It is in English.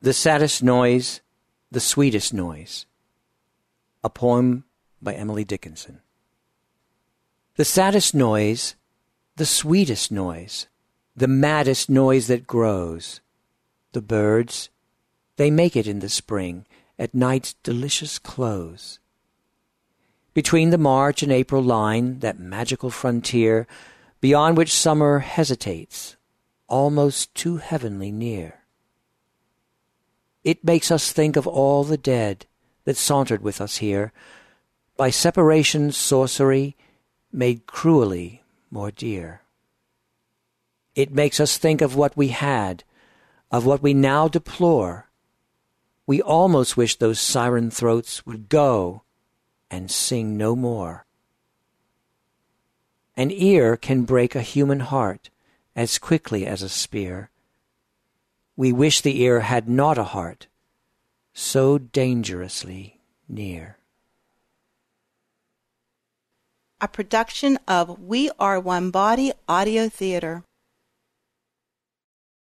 The saddest noise, the sweetest noise. A poem by Emily Dickinson. The saddest noise, the sweetest noise, the maddest noise that grows. The birds, they make it in the spring at night's delicious close. Between the March and April line, that magical frontier, beyond which summer hesitates, almost too heavenly near. It makes us think of all the dead that sauntered with us here, by separation's sorcery made cruelly more dear. It makes us think of what we had, of what we now deplore. We almost wish those siren throats would go and sing no more. An ear can break a human heart as quickly as a spear. We wish the ear had not a heart so dangerously near. A production of We Are One Body Audio Theater.